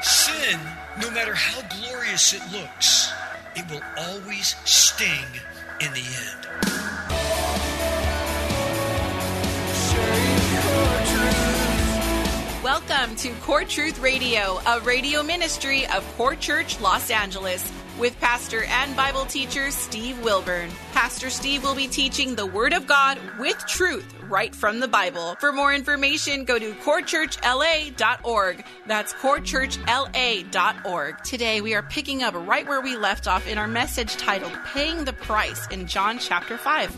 Sin, no matter how glorious it looks, it will always sting in the end. Welcome to Core Truth Radio, a radio ministry of Core Church Los Angeles, with pastor and Bible teacher Steve Wilburn. Pastor Steve will be teaching the Word of God with truth right from the Bible. For more information, go to corechurchla.org. That's corechurchla.org. Today, we are picking up right where we left off in our message titled Paying the Price in John chapter 5.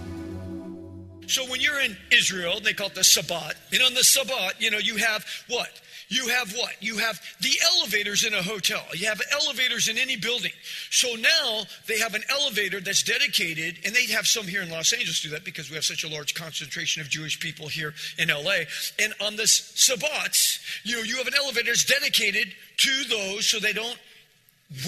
So when you're in Israel, they call it the Sabbat. And on the Sabbat, you know, you have what? You have what? You have the elevators in a hotel. You have elevators in any building. So now they have an elevator that's dedicated, and they have some here in Los Angeles do that because we have such a large concentration of Jewish people here in LA. And on this Sabbats, you know, you have an elevator that's dedicated to those so they don't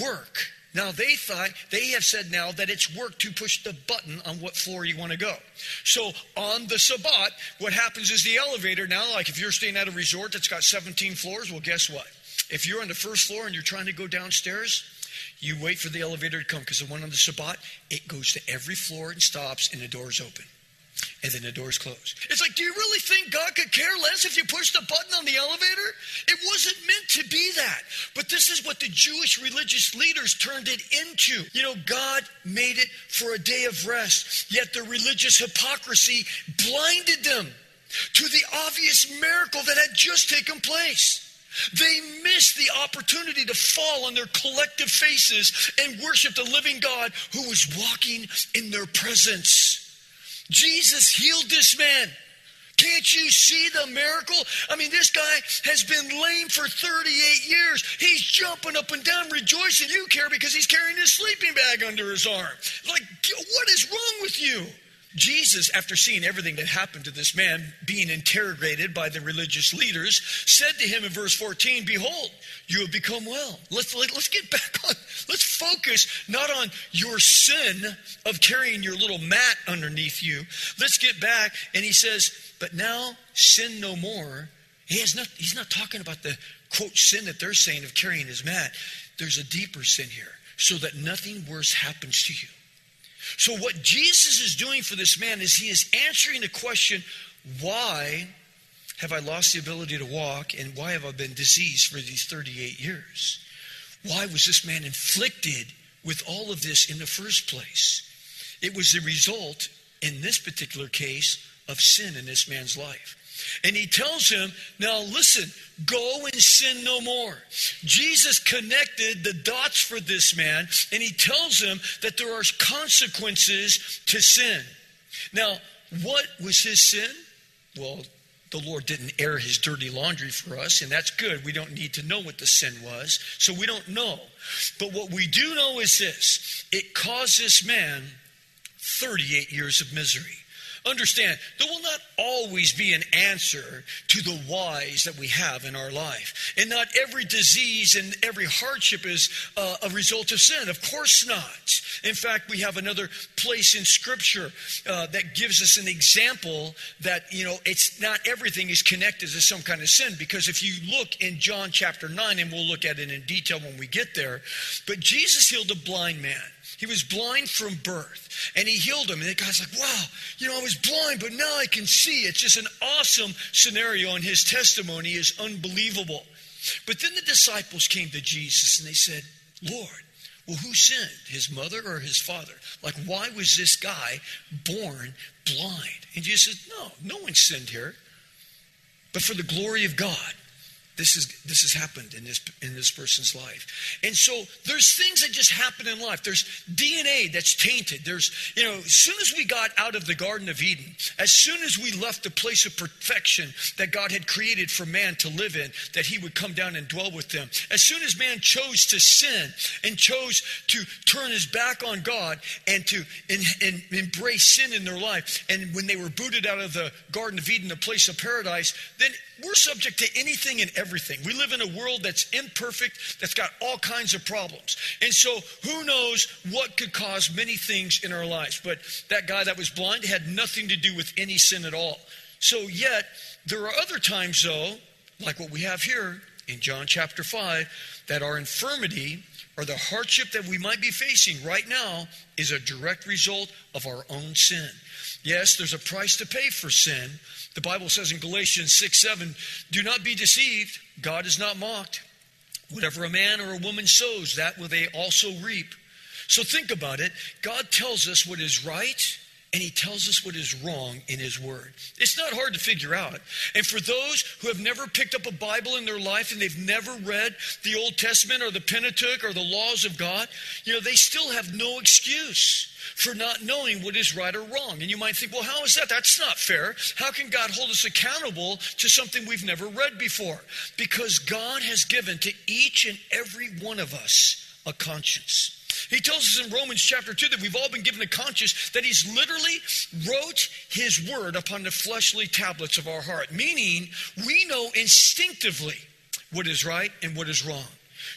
work. Now they thought they have said now that it's work to push the button on what floor you want to go. So on the Sabbat, what happens is the elevator now, like if you're staying at a resort that's got 17 floors, well, guess what? If you're on the first floor and you're trying to go downstairs, you wait for the elevator to come because the one on the Sabbat, it goes to every floor and stops and the door's open. And then the doors close. It's like, do you really think God could care less if you push the button on the elevator? It wasn't meant to be that. But this is what the Jewish religious leaders turned it into. You know, God made it for a day of rest, yet the religious hypocrisy blinded them to the obvious miracle that had just taken place. They missed the opportunity to fall on their collective faces and worship the living God who was walking in their presence. Jesus healed this man. Can't you see the miracle? I mean, this guy has been lame for 38 years. He's jumping up and down, rejoicing. You care because he's carrying his sleeping bag under his arm. Like, what is wrong with you? Jesus, after seeing everything that happened to this man being interrogated by the religious leaders, said to him in verse 14, Behold, you have become well. Let's, let, us let us get back on, let's focus not on your sin of carrying your little mat underneath you. Let's get back. And he says, But now sin no more. He has not, he's not talking about the quote sin that they're saying of carrying his mat. There's a deeper sin here, so that nothing worse happens to you. So, what Jesus is doing for this man is he is answering the question why have I lost the ability to walk and why have I been diseased for these 38 years? Why was this man inflicted with all of this in the first place? It was the result, in this particular case, of sin in this man's life. And he tells him, Now listen, go and sin no more. Jesus connected the dots for this man, and he tells him that there are consequences to sin. Now, what was his sin? Well, the Lord didn't air his dirty laundry for us, and that's good. We don't need to know what the sin was, so we don't know. But what we do know is this it caused this man 38 years of misery. Understand, there will not always be an answer to the whys that we have in our life. And not every disease and every hardship is uh, a result of sin. Of course not. In fact, we have another place in Scripture uh, that gives us an example that, you know, it's not everything is connected to some kind of sin. Because if you look in John chapter 9, and we'll look at it in detail when we get there, but Jesus healed a blind man. He was blind from birth, and he healed him. And the guy's like, wow, you know, I was blind, but now I can see. It's just an awesome scenario, and his testimony is unbelievable. But then the disciples came to Jesus and they said, Lord, well, who sinned, his mother or his father? Like, why was this guy born blind? And Jesus said, No, no one sinned here, but for the glory of God. This is this has happened in this in this person's life. And so there's things that just happen in life. There's dna that's tainted. There's you know as soon as we got out of the garden of eden as soon as we left the place of perfection that god had created for man to live in that he would come down and dwell with them. As soon as man chose to sin and chose to turn his back on god and to in, in, embrace sin in their life and when they were booted out of the garden of eden the place of paradise then we're subject to anything and everything. We live in a world that's imperfect, that's got all kinds of problems. And so, who knows what could cause many things in our lives? But that guy that was blind had nothing to do with any sin at all. So, yet, there are other times, though, like what we have here in John chapter 5, that our infirmity or the hardship that we might be facing right now is a direct result of our own sin. Yes, there's a price to pay for sin, the Bible says in Galatians 6 7, do not be deceived. God is not mocked. Whatever a man or a woman sows, that will they also reap. So think about it. God tells us what is right and he tells us what is wrong in his word. It's not hard to figure out. And for those who have never picked up a Bible in their life and they've never read the Old Testament or the Pentateuch or the laws of God, you know, they still have no excuse for not knowing what is right or wrong. And you might think, well, how is that? That's not fair. How can God hold us accountable to something we've never read before? Because God has given to each and every one of us a conscience. He tells us in Romans chapter 2 that we've all been given a conscience, that He's literally wrote His word upon the fleshly tablets of our heart, meaning we know instinctively what is right and what is wrong.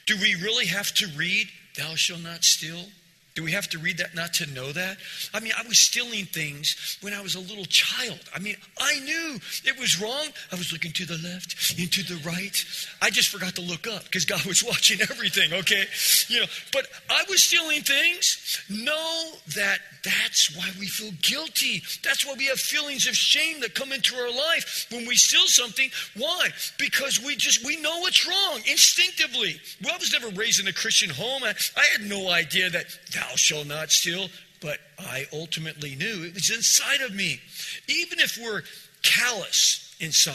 Do we really have to read, Thou shalt not steal? Do we have to read that not to know that? I mean, I was stealing things when I was a little child. I mean, I knew it was wrong. I was looking to the left, into the right. I just forgot to look up because God was watching everything, okay? You know, but I was stealing things. Know that that's why we feel guilty. That's why we have feelings of shame that come into our life when we steal something. Why? Because we just we know it's wrong instinctively. Well, I was never raised in a Christian home. I, I had no idea that, that thou shalt not steal, but I ultimately knew it was inside of me. Even if we're callous inside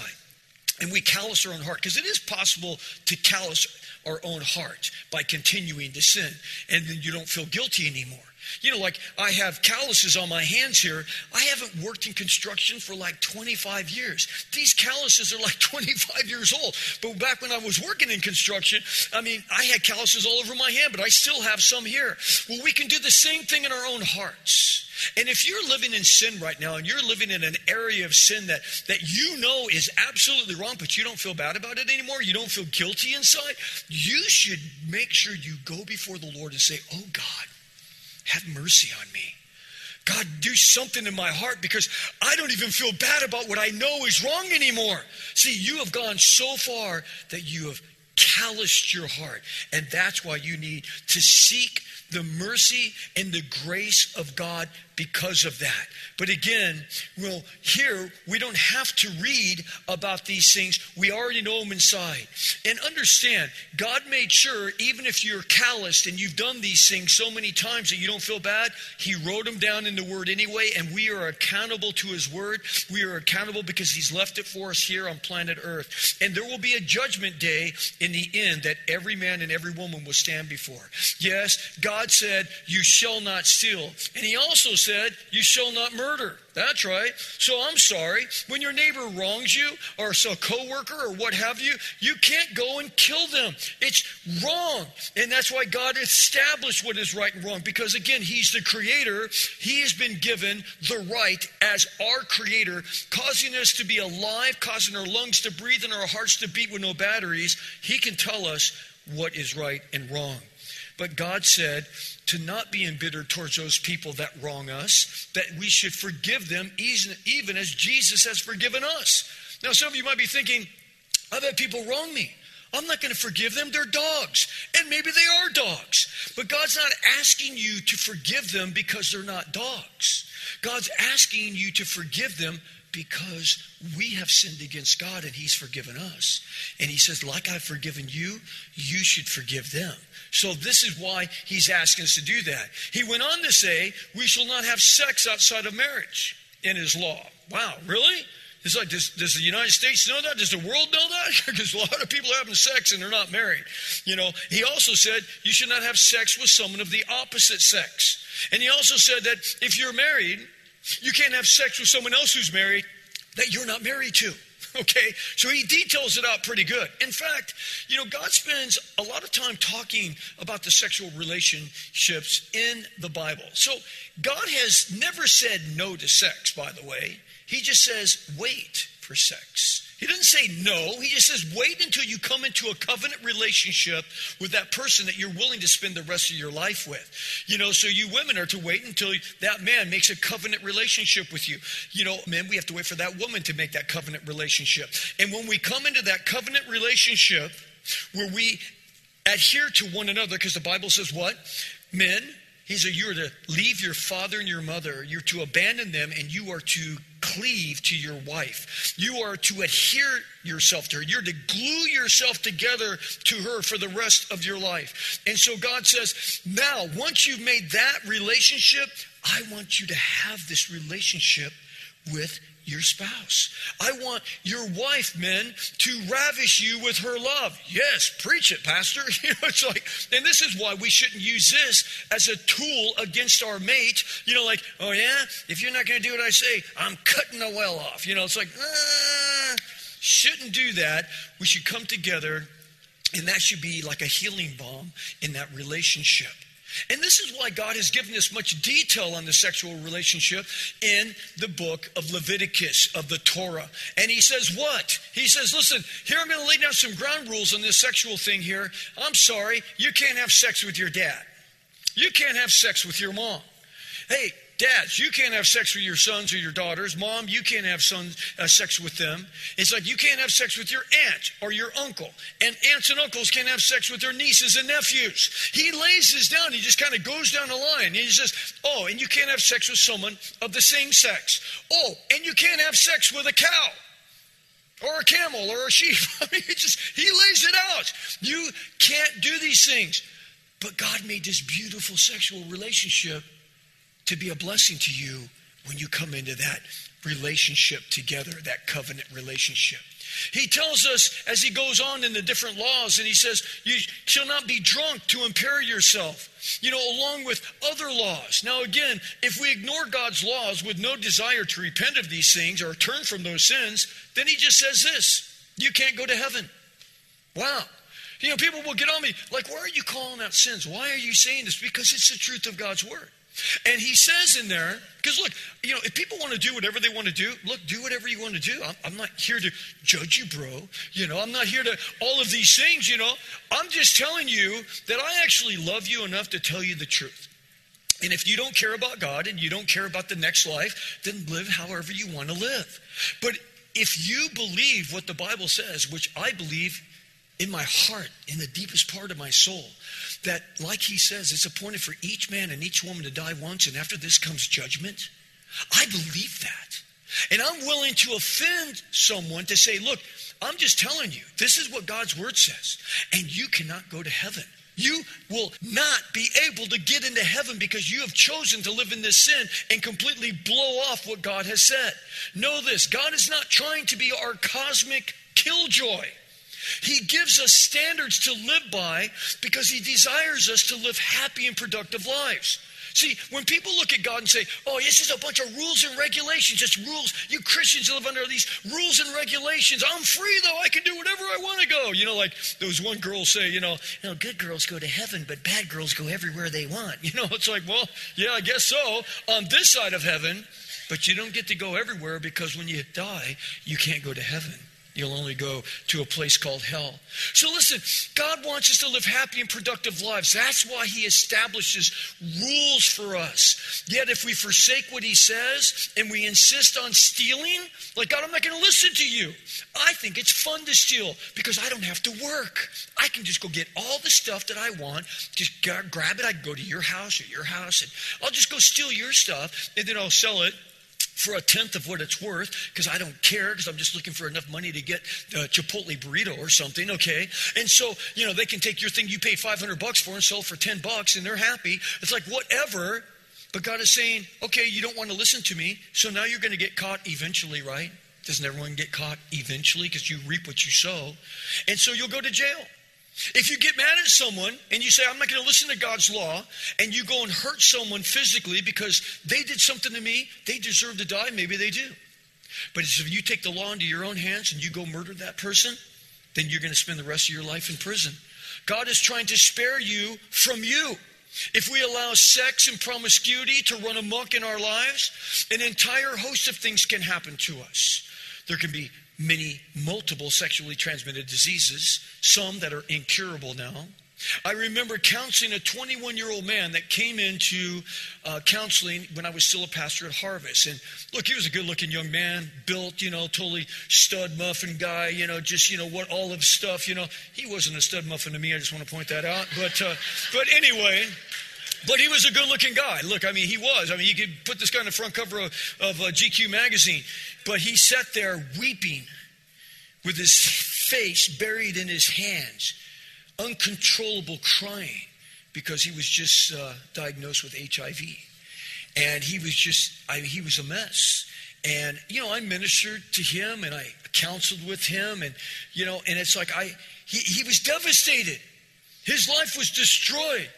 and we callous our own heart, because it is possible to callous our own heart by continuing to sin, and then you don't feel guilty anymore. You know, like I have calluses on my hands here. I haven't worked in construction for like 25 years. These calluses are like 25 years old. But back when I was working in construction, I mean, I had calluses all over my hand, but I still have some here. Well, we can do the same thing in our own hearts. And if you're living in sin right now and you're living in an area of sin that, that you know is absolutely wrong, but you don't feel bad about it anymore, you don't feel guilty inside, you should make sure you go before the Lord and say, Oh God, have mercy on me. God, do something in my heart because I don't even feel bad about what I know is wrong anymore. See, you have gone so far that you have calloused your heart. And that's why you need to seek the mercy and the grace of God because of that. But again, well, here we don't have to read about these things. We already know them inside. And understand, God made sure, even if you're calloused and you've done these things so many times that you don't feel bad, He wrote them down in the Word anyway, and we are accountable to His Word. We are accountable because He's left it for us here on planet Earth. And there will be a judgment day in the end that every man and every woman will stand before. Yes, God said, You shall not steal. And He also said, You shall not murder. That's right. So I'm sorry. When your neighbor wrongs you, or a coworker, or what have you, you can't go and kill them. It's wrong. And that's why God established what is right and wrong. Because again, He's the creator. He has been given the right as our creator, causing us to be alive, causing our lungs to breathe and our hearts to beat with no batteries. He can tell us what is right and wrong. But God said to not be embittered towards those people that wrong us, that we should forgive them even as Jesus has forgiven us. Now, some of you might be thinking, I've had people wrong me. I'm not going to forgive them. They're dogs. And maybe they are dogs. But God's not asking you to forgive them because they're not dogs. God's asking you to forgive them because we have sinned against God and He's forgiven us. And He says, like I've forgiven you, you should forgive them. So this is why He's asking us to do that. He went on to say, we shall not have sex outside of marriage in His law. Wow, really? It's like, does, does the United States know that? Does the world know that? because a lot of people are having sex and they're not married. You know, he also said you should not have sex with someone of the opposite sex. And he also said that if you're married, you can't have sex with someone else who's married that you're not married to. Okay, so he details it out pretty good. In fact, you know, God spends a lot of time talking about the sexual relationships in the Bible. So God has never said no to sex, by the way. He just says, wait for sex. He doesn't say no. He just says, wait until you come into a covenant relationship with that person that you're willing to spend the rest of your life with. You know, so you women are to wait until that man makes a covenant relationship with you. You know, men, we have to wait for that woman to make that covenant relationship. And when we come into that covenant relationship where we adhere to one another, because the Bible says what? Men, he said, You are to leave your father and your mother. You're to abandon them, and you are to cleave to your wife. You are to adhere yourself to her. You're to glue yourself together to her for the rest of your life. And so God says, Now, once you've made that relationship, I want you to have this relationship with your spouse. I want your wife, men, to ravish you with her love. Yes, preach it, Pastor. You know, it's like, and this is why we shouldn't use this as a tool against our mate. You know, like, oh yeah, if you're not going to do what I say, I'm cutting the well off. You know, it's like, ah, shouldn't do that. We should come together, and that should be like a healing balm in that relationship. And this is why God has given us much detail on the sexual relationship in the book of Leviticus, of the Torah. And he says, What? He says, Listen, here I'm going to lay down some ground rules on this sexual thing here. I'm sorry, you can't have sex with your dad. You can't have sex with your mom. Hey, Dads, you can't have sex with your sons or your daughters. Mom, you can't have sons, uh, sex with them. It's like you can't have sex with your aunt or your uncle. And aunts and uncles can't have sex with their nieces and nephews. He lays this down. He just kind of goes down the line. And he says, Oh, and you can't have sex with someone of the same sex. Oh, and you can't have sex with a cow or a camel or a sheep. I mean, he just he lays it out. You can't do these things. But God made this beautiful sexual relationship to be a blessing to you when you come into that relationship together, that covenant relationship. He tells us as he goes on in the different laws, and he says, You shall not be drunk to impair yourself, you know, along with other laws. Now, again, if we ignore God's laws with no desire to repent of these things or turn from those sins, then he just says this you can't go to heaven. Wow. You know, people will get on me like, Why are you calling out sins? Why are you saying this? Because it's the truth of God's word. And he says in there, because look, you know, if people want to do whatever they want to do, look, do whatever you want to do. I'm, I'm, not here to judge you, bro. You know, I'm not here to all of these things, you know. I'm just telling you that I actually love you enough to tell you the truth. And if you don't care about God and you don't care about the next life, then live however you want to live. But if you believe what the Bible says, which I believe in my heart, in the deepest part of my soul, that, like he says, it's appointed for each man and each woman to die once, and after this comes judgment. I believe that. And I'm willing to offend someone to say, look, I'm just telling you, this is what God's word says, and you cannot go to heaven. You will not be able to get into heaven because you have chosen to live in this sin and completely blow off what God has said. Know this God is not trying to be our cosmic killjoy. He gives us standards to live by because He desires us to live happy and productive lives. See, when people look at God and say, oh, this is a bunch of rules and regulations, it's rules. You Christians live under these rules and regulations. I'm free, though. I can do whatever I want to go. You know, like those one girls say, you know, you know, good girls go to heaven, but bad girls go everywhere they want. You know, it's like, well, yeah, I guess so on this side of heaven, but you don't get to go everywhere because when you die, you can't go to heaven. You'll only go to a place called hell. So listen, God wants us to live happy and productive lives. That's why He establishes rules for us. Yet if we forsake what He says and we insist on stealing, like, God, I'm not going to listen to you. I think it's fun to steal because I don't have to work. I can just go get all the stuff that I want, just grab it. I can go to your house or your house, and I'll just go steal your stuff, and then I'll sell it for a tenth of what it's worth because I don't care because I'm just looking for enough money to get a Chipotle burrito or something, okay? And so, you know, they can take your thing you paid 500 bucks for and sell for 10 bucks and they're happy. It's like, whatever. But God is saying, okay, you don't want to listen to me, so now you're going to get caught eventually, right? Doesn't everyone get caught eventually because you reap what you sow? And so you'll go to jail. If you get mad at someone and you say, I'm not going to listen to God's law, and you go and hurt someone physically because they did something to me, they deserve to die, maybe they do. But if you take the law into your own hands and you go murder that person, then you're going to spend the rest of your life in prison. God is trying to spare you from you. If we allow sex and promiscuity to run amok in our lives, an entire host of things can happen to us. There can be many multiple sexually transmitted diseases, some that are incurable now. I remember counseling a 21 year old man that came into uh, counseling when I was still a pastor at Harvest. And look, he was a good looking young man, built, you know, totally stud muffin guy, you know, just, you know, what olive stuff, you know. He wasn't a stud muffin to me, I just want to point that out. But, uh, but anyway. But he was a good looking guy. Look, I mean, he was. I mean, you could put this guy on the front cover of, of uh, GQ magazine. But he sat there weeping with his face buried in his hands, uncontrollable crying because he was just uh, diagnosed with HIV. And he was just, I, he was a mess. And, you know, I ministered to him and I counseled with him. And, you know, and it's like I, he, he was devastated. His life was destroyed.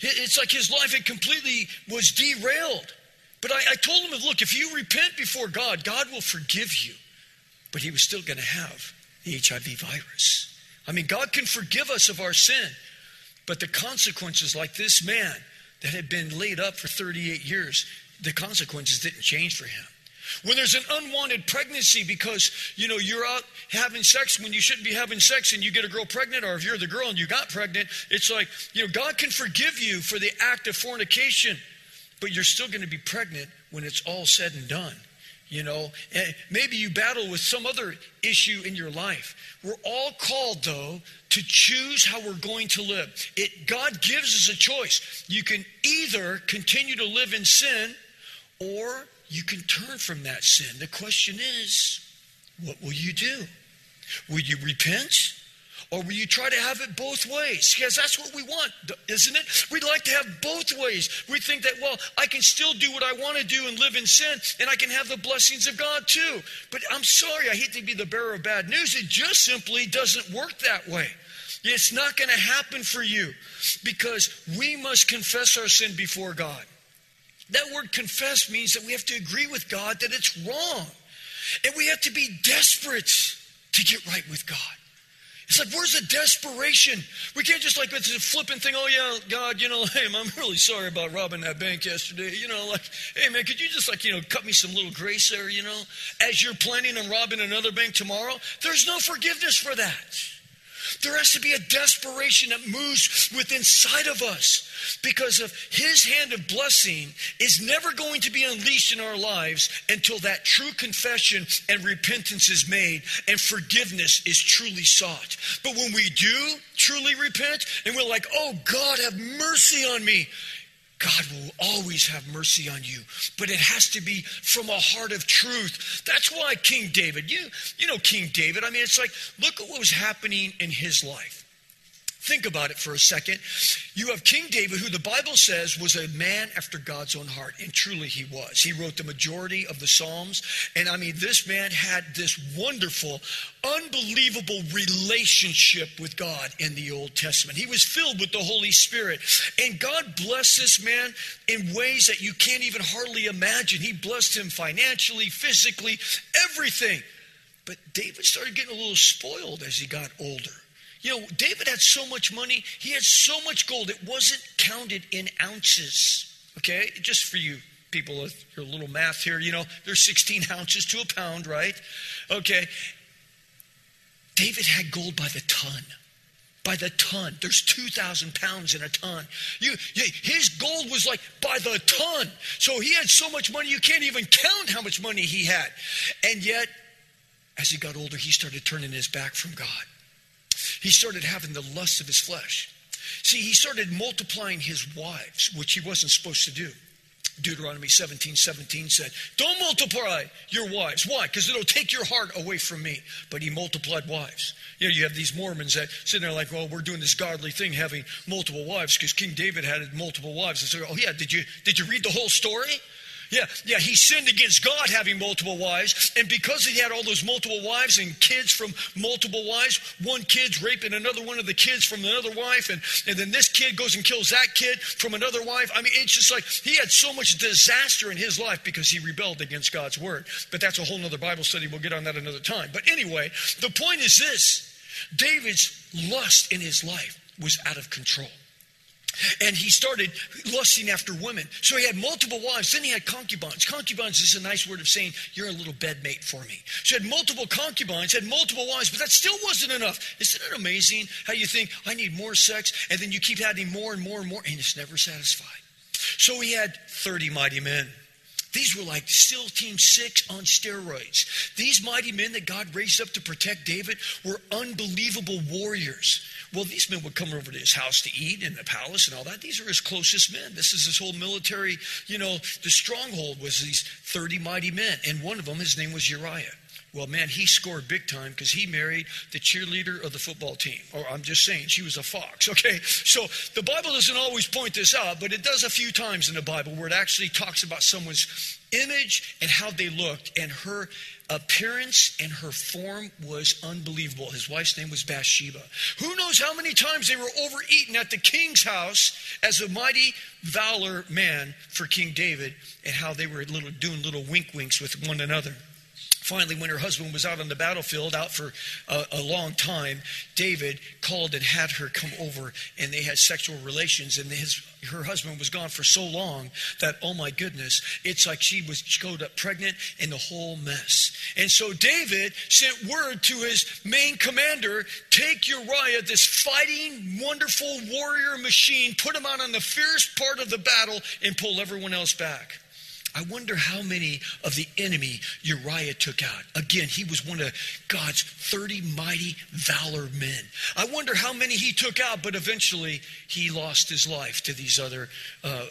It's like his life had completely was derailed. But I, I told him, look, if you repent before God, God will forgive you. But he was still going to have the HIV virus. I mean, God can forgive us of our sin, but the consequences, like this man that had been laid up for 38 years, the consequences didn't change for him. When there's an unwanted pregnancy because, you know, you're out having sex when you shouldn't be having sex and you get a girl pregnant, or if you're the girl and you got pregnant, it's like, you know, God can forgive you for the act of fornication, but you're still going to be pregnant when it's all said and done. You know, and maybe you battle with some other issue in your life. We're all called, though, to choose how we're going to live. It, God gives us a choice. You can either continue to live in sin or you can turn from that sin. The question is, what will you do? Will you repent? Or will you try to have it both ways? Because that's what we want, isn't it? We'd like to have both ways. We think that, well, I can still do what I want to do and live in sin, and I can have the blessings of God too. But I'm sorry, I hate to be the bearer of bad news. It just simply doesn't work that way. It's not going to happen for you because we must confess our sin before God. That word confess means that we have to agree with God that it's wrong. And we have to be desperate to get right with God. It's like, where's the desperation? We can't just like, it's a flippant thing. Oh, yeah, God, you know, hey, I'm really sorry about robbing that bank yesterday. You know, like, hey, man, could you just like, you know, cut me some little grace there, you know, as you're planning on robbing another bank tomorrow? There's no forgiveness for that. There has to be a desperation that moves within inside of us because of his hand of blessing is never going to be unleashed in our lives until that true confession and repentance is made and forgiveness is truly sought. But when we do truly repent and we're like, oh God, have mercy on me, God will always have mercy on you, but it has to be from a heart of truth. That's why King David, you, you know King David, I mean, it's like, look at what was happening in his life. Think about it for a second. You have King David, who the Bible says was a man after God's own heart, and truly he was. He wrote the majority of the Psalms, and I mean, this man had this wonderful, unbelievable relationship with God in the Old Testament. He was filled with the Holy Spirit, and God blessed this man in ways that you can't even hardly imagine. He blessed him financially, physically, everything. But David started getting a little spoiled as he got older. You know, David had so much money, he had so much gold, it wasn't counted in ounces. Okay? Just for you people, your little math here, you know, there's 16 ounces to a pound, right? Okay. David had gold by the ton. By the ton. There's 2,000 pounds in a ton. You, his gold was like by the ton. So he had so much money, you can't even count how much money he had. And yet, as he got older, he started turning his back from God. He started having the lust of his flesh. See, he started multiplying his wives, which he wasn't supposed to do. Deuteronomy 17 17 said, Don't multiply your wives. Why? Because it'll take your heart away from me. But he multiplied wives. You know, you have these Mormons that sit there like, Well, we're doing this godly thing, having multiple wives, because King David had multiple wives. And say, Oh, yeah, did you, did you read the whole story? Yeah, yeah, he sinned against God having multiple wives. And because he had all those multiple wives and kids from multiple wives, one kid's raping another one of the kids from another wife. And, and then this kid goes and kills that kid from another wife. I mean, it's just like he had so much disaster in his life because he rebelled against God's word. But that's a whole other Bible study. We'll get on that another time. But anyway, the point is this David's lust in his life was out of control. And he started lusting after women. So he had multiple wives. Then he had concubines. Concubines is a nice word of saying, You're a little bedmate for me. So he had multiple concubines, had multiple wives, but that still wasn't enough. Isn't it amazing how you think, I need more sex, and then you keep adding more and more and more, and it's never satisfied? So he had 30 mighty men. These were like SEAL Team 6 on steroids. These mighty men that God raised up to protect David were unbelievable warriors. Well, these men would come over to his house to eat in the palace and all that. These are his closest men. This is his whole military, you know, the stronghold was these 30 mighty men. And one of them, his name was Uriah. Well, man, he scored big time because he married the cheerleader of the football team. Or I'm just saying, she was a fox, okay? So the Bible doesn't always point this out, but it does a few times in the Bible where it actually talks about someone's image and how they looked. And her appearance and her form was unbelievable. His wife's name was Bathsheba. Who knows how many times they were overeaten at the king's house as a mighty valor man for King David and how they were little, doing little wink winks with one another. Finally, when her husband was out on the battlefield, out for a, a, long time, David called and had her come over, and they had sexual relations. And his her husband was gone for so long that oh my goodness, it's like she was showed up pregnant and the whole mess. And so David sent word to his main commander: take Uriah, this fighting, wonderful warrior machine, put him out on the fierce part of the battle, and pull everyone else back. I wonder how many of the enemy Uriah took out. Again, he was one of God's 30 mighty valor men. I wonder how many he took out, but eventually he lost his life to these other uh,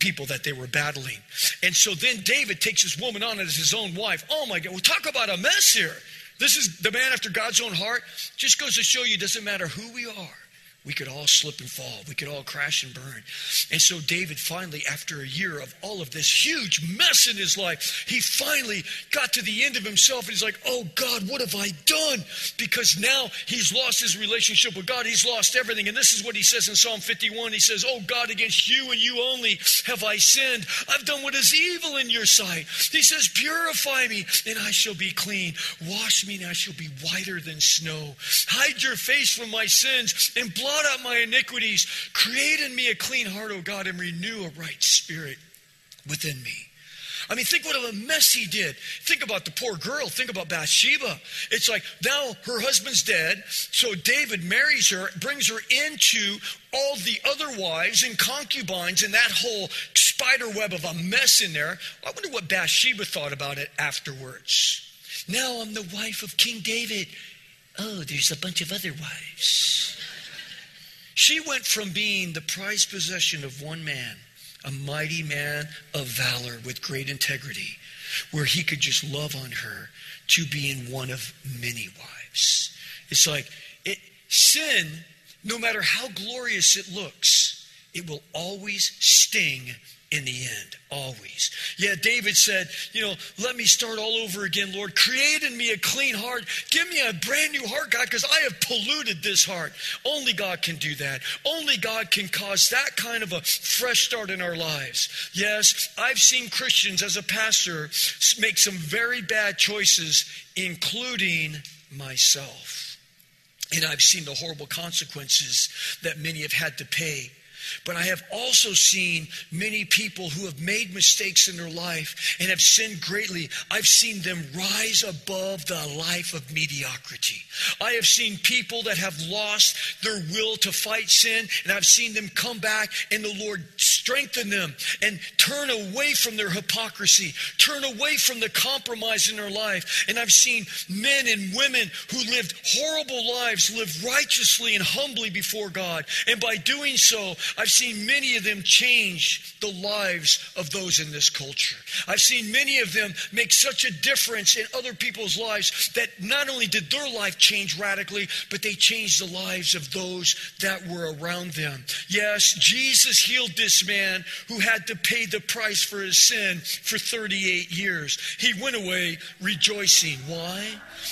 people that they were battling. And so then David takes this woman on as his own wife. Oh my God, well, talk about a mess here. This is the man after God's own heart. Just goes to show you, doesn't matter who we are we could all slip and fall. We could all crash and burn. And so, David finally, after a year of all of this huge mess in his life, he finally got to the end of himself and he's like, Oh God, what have I done? Because now he's lost his relationship with God. He's lost everything. And this is what he says in Psalm 51. He says, Oh God, against you and you only have I sinned. I've done what is evil in your sight. He says, Purify me and I shall be clean. Wash me and I shall be whiter than snow. Hide your face from my sins and blood blot out my iniquities. Create in me a clean heart, O God, and renew a right spirit within me. I mean, think what a mess he did. Think about the poor girl. Think about Bathsheba. It's like now her husband's dead, so David marries her, brings her into all the other wives and concubines and that whole spider web of a mess in there. I wonder what Bathsheba thought about it afterwards. Now I'm the wife of King David. Oh, there's a bunch of other wives. She went from being the prized possession of one man, a mighty man of valor with great integrity, where he could just love on her, to being one of many wives. It's like it, sin, no matter how glorious it looks, it will always sting in the end, always. Yeah, David said, You know, let me start all over again, Lord. Create in me a clean heart. Give me a brand new heart, God, because I have polluted this heart. Only God can do that. Only God can cause that kind of a fresh start in our lives. Yes, I've seen Christians as a pastor make some very bad choices, including myself. And I've seen the horrible consequences that many have had to pay but I have also seen many people who have made mistakes in their life and have sinned greatly. I've seen them rise above the life of mediocrity. I have seen people that have lost their will to fight sin, and I've seen them come back and the Lord strengthen them and turn away from their hypocrisy, turn away from the compromise in their life. And I've seen men and women who lived horrible lives live righteously and humbly before God. And by doing so, I've seen many of them change the lives of those in this culture. I've seen many of them make such a difference in other people's lives that not only did their life change radically, but they changed the lives of those that were around them. Yes, Jesus healed this man man who had to pay the price for his sin for 38 years. He went away rejoicing. Why?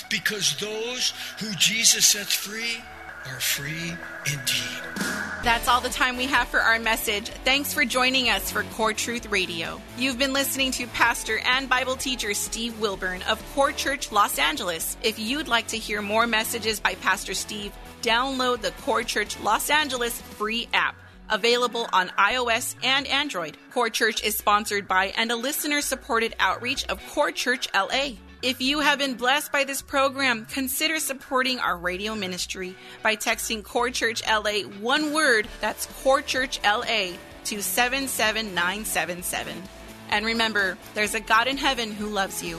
Because those who Jesus sets free are free indeed. That's all the time we have for our message. Thanks for joining us for Core Truth Radio. You've been listening to Pastor and Bible teacher Steve Wilburn of Core Church Los Angeles. If you'd like to hear more messages by Pastor Steve, download the Core Church Los Angeles free app. Available on iOS and Android. Core Church is sponsored by and a listener supported outreach of Core Church LA. If you have been blessed by this program, consider supporting our radio ministry by texting Core Church LA one word, that's Core Church LA, to 77977. And remember, there's a God in heaven who loves you.